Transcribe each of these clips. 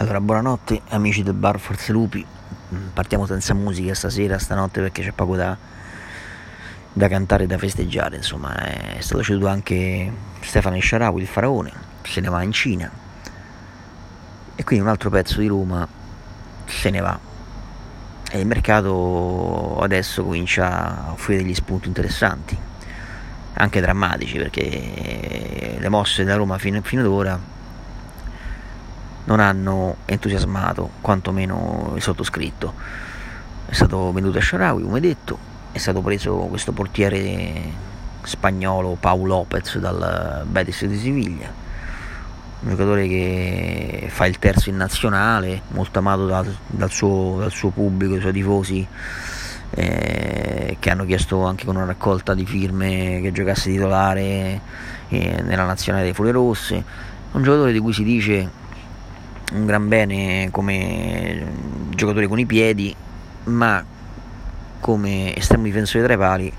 Allora, buonanotte amici del bar Forze Lupi. Mm, partiamo senza musica stasera, stanotte perché c'è poco da, da cantare e da festeggiare. Insomma, è stato ceduto anche Stefano Sciarawi, il faraone, se ne va in Cina. E quindi un altro pezzo di Roma se ne va. E il mercato adesso comincia a offrire degli spunti interessanti, anche drammatici, perché le mosse da Roma fino, fino ad ora non hanno entusiasmato quantomeno il sottoscritto. È stato venduto a Sharawi, come detto, è stato preso questo portiere spagnolo Paul Lopez dal Betis di Siviglia, un giocatore che fa il terzo in nazionale, molto amato dal, dal, suo, dal suo, pubblico, dai suoi tifosi. Eh, che hanno chiesto anche con una raccolta di firme che giocasse titolare eh, nella nazionale dei Fulle Rosse, un giocatore di cui si dice un gran bene come giocatore con i piedi, ma come estremo difensore tra i pali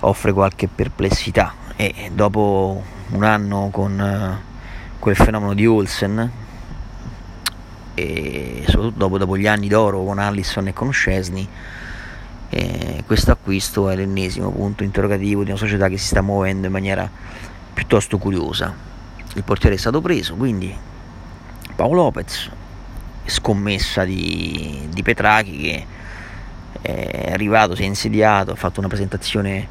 offre qualche perplessità. E dopo un anno con eh, quel fenomeno di Olsen e soprattutto dopo, dopo gli anni d'oro con Allison e con Scesni eh, questo acquisto è l'ennesimo punto interrogativo di una società che si sta muovendo in maniera piuttosto curiosa. Il portiere è stato preso quindi Paolo Lopez, scommessa di, di Petrachi che è arrivato, si è insediato, ha fatto una presentazione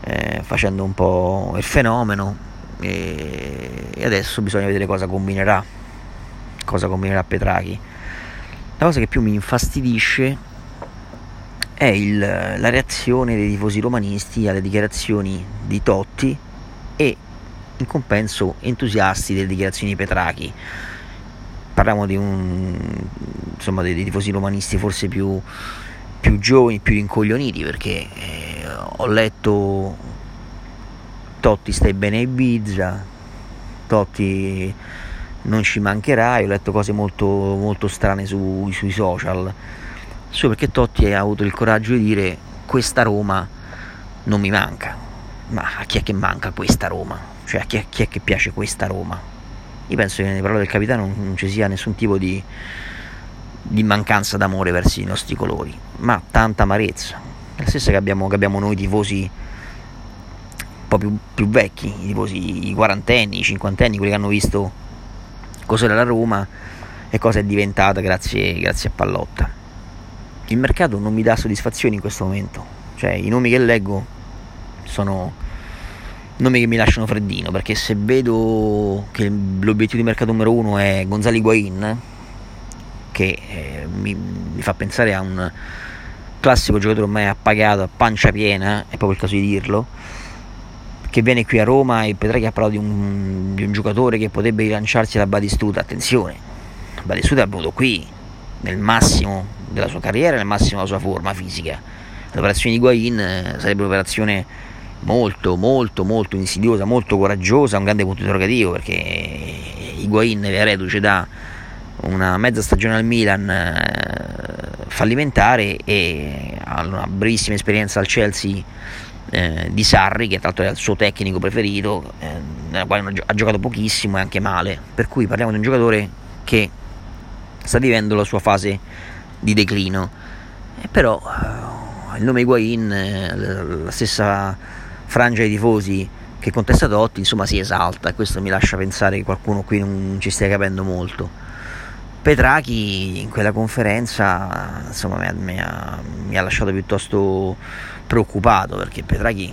eh, facendo un po' il fenomeno e, e, adesso bisogna vedere cosa combinerà, cosa combinerà Petrachi. La cosa che più mi infastidisce è il, la reazione dei tifosi romanisti alle dichiarazioni di Totti e in compenso entusiasti delle dichiarazioni di Petrachi parliamo di un insomma dei, dei tifosi romanisti forse più, più, giovani, più rincoglioniti perché eh, ho letto Totti stai bene a Ibiza, Totti non ci mancherai, ho letto cose molto, molto strane su, sui social, solo perché Totti ha avuto il coraggio di dire questa Roma non mi manca, ma a chi è che manca questa Roma? Cioè a chi è, chi è che piace questa Roma? Io penso che nelle parole del capitano non ci sia nessun tipo di, di mancanza d'amore verso i nostri colori, ma tanta amarezza, la stessa che abbiamo, che abbiamo noi tifosi un po' più, più, vecchi, i tifosi i quarantenni, i cinquantenni, quelli che hanno visto cos'era la Roma e cosa è diventata grazie, grazie a Pallotta. Il mercato non mi dà soddisfazioni in questo momento, cioè i nomi che leggo sono nomi che mi lasciano freddino perché se vedo che l'obiettivo di mercato numero uno è Gonzalo Higuain che eh, mi, mi, fa pensare a un classico giocatore ormai appagato a pancia piena è proprio il caso di dirlo che viene qui a Roma e Petraghi ha parlato di un, di un giocatore che potrebbe rilanciarsi da Badistuta attenzione Badistuta è venuto qui nel massimo della sua carriera nel massimo della sua forma fisica. L'operazione di Higuain eh, sarebbe un'operazione molto molto molto insidiosa, molto coraggiosa, un grande punto interrogativo perché Higuain è reduce da una mezza stagione al Milan eh, fallimentare e ha una brevissima esperienza al Chelsea eh, di Sarri che tra l'altro è il suo tecnico preferito eh, nella quale ha giocato pochissimo e anche male. Per cui parliamo di un giocatore che sta vivendo la sua fase di declino. Però il nome Higuain la stessa frangia di tifosi che contesta Totti insomma si esalta. E questo mi lascia pensare che qualcuno qui non ci stia capendo molto. Petrachi in quella conferenza insomma mi ha, mi ha, mi ha lasciato piuttosto preoccupato perché Petrachi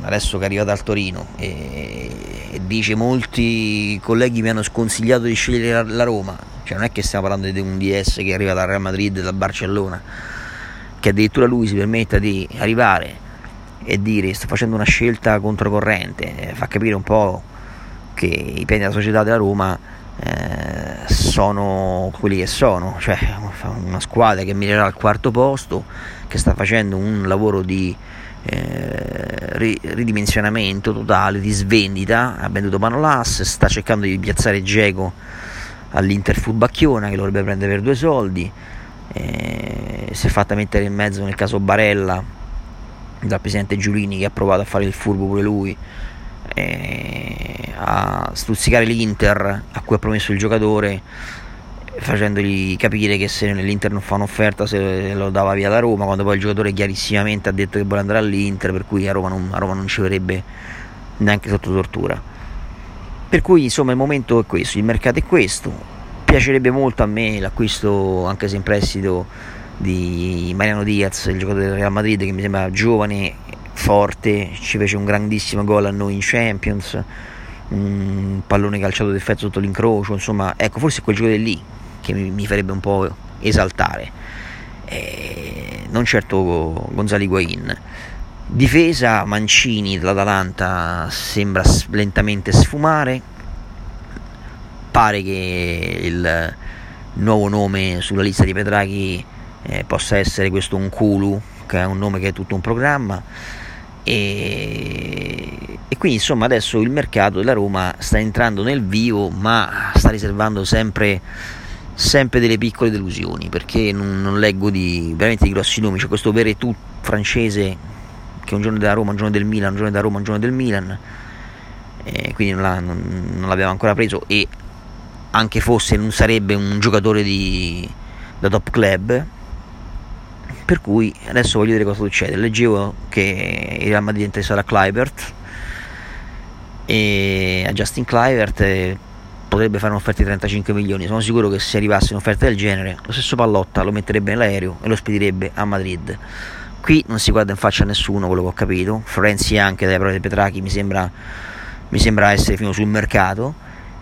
adesso che arriva dal Torino e, e, dice molti colleghi mi hanno sconsigliato di scegliere la, la Roma. Cioè non è che stiamo parlando di un DS che arriva dal Real Madrid dal Barcellona che addirittura lui si permetta di arrivare e dire sto facendo una scelta controcorrente, fa capire un po' che i piani della società della Roma eh, sono quelli che sono, cioè una squadra che mirerà al quarto posto, che sta facendo un lavoro di eh, ridimensionamento totale, di svendita, ha venduto Manolas, sta cercando di piazzare Geco all'Inter Furbacchiona che lo dovrebbe prendere per due soldi, eh, si è fatta mettere in mezzo nel caso Barella dal presidente Giulini che ha provato a fare il furbo pure lui a stuzzicare l'Inter a cui ha promesso il giocatore facendogli capire che se l'Inter non fa un'offerta se lo dava via da Roma, quando poi il giocatore chiarissimamente ha detto che vuole andare all'Inter, per cui a Roma non, a Roma non ci verrebbe neanche sotto tortura. Per cui insomma il momento è questo, il mercato è questo, piacerebbe molto a me l'acquisto anche se in prestito di Mariano Diaz, il giocatore del Real Madrid che mi sembra giovane, forte, ci fece un grandissimo gol a noi in Champions, un pallone calciato d'effetto sotto l'incrocio, insomma ecco forse è quel giocatore lì che mi, mi farebbe un po' esaltare, eh, non certo Gonzalo Higuain. Difesa Mancini dell'Atalanta sembra lentamente sfumare, pare che il nuovo nome sulla lista di Petrachi eh, possa essere questo Unculu, che è un nome che è tutto un programma. E, e, quindi insomma adesso il mercato della Roma sta entrando nel vivo, ma sta riservando sempre sempre delle piccole delusioni perché non, non leggo di, veramente di grossi nomi. C'è questo Veretù francese che un giorno è della Roma, un giorno è del Milan, un giorno è da Roma, un giorno è del Milan, e quindi non, l'ha, non, non l'aveva ancora preso e anche fosse non sarebbe un giocatore di, da top club. Per cui adesso voglio vedere cosa succede. Leggevo che il Real Madrid interessato a e a Justin Clivert potrebbe fare un'offerta di 35 milioni. Sono sicuro che se arrivasse un'offerta del genere, lo stesso Pallotta lo metterebbe nell'aereo e lo spedirebbe a Madrid. Qui non si guarda in faccia a nessuno, quello che ho capito. Florenzi anche dalle parole di Petrachi mi sembra, mi sembra essere fino sul mercato.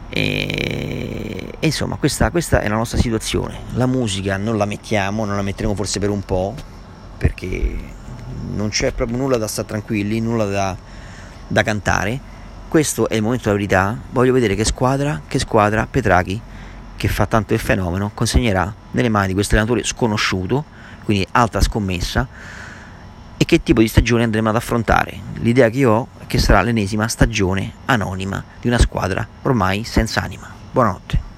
E, e insomma, questa, questa, è la nostra situazione. La musica non la mettiamo, non la metteremo forse per un po', perché non c'è proprio nulla da stare tranquilli, nulla da, da cantare questo è il momento della verità. Voglio vedere che squadra, che squadra Petrachi, che fa tanto il fenomeno, consegnerà nelle mani di questo allenatore sconosciuto, quindi alta scommessa, e che tipo di stagione andremo ad affrontare. L'idea che io ho che sarà l'ennesima stagione anonima di una squadra ormai senza anima. Buonanotte.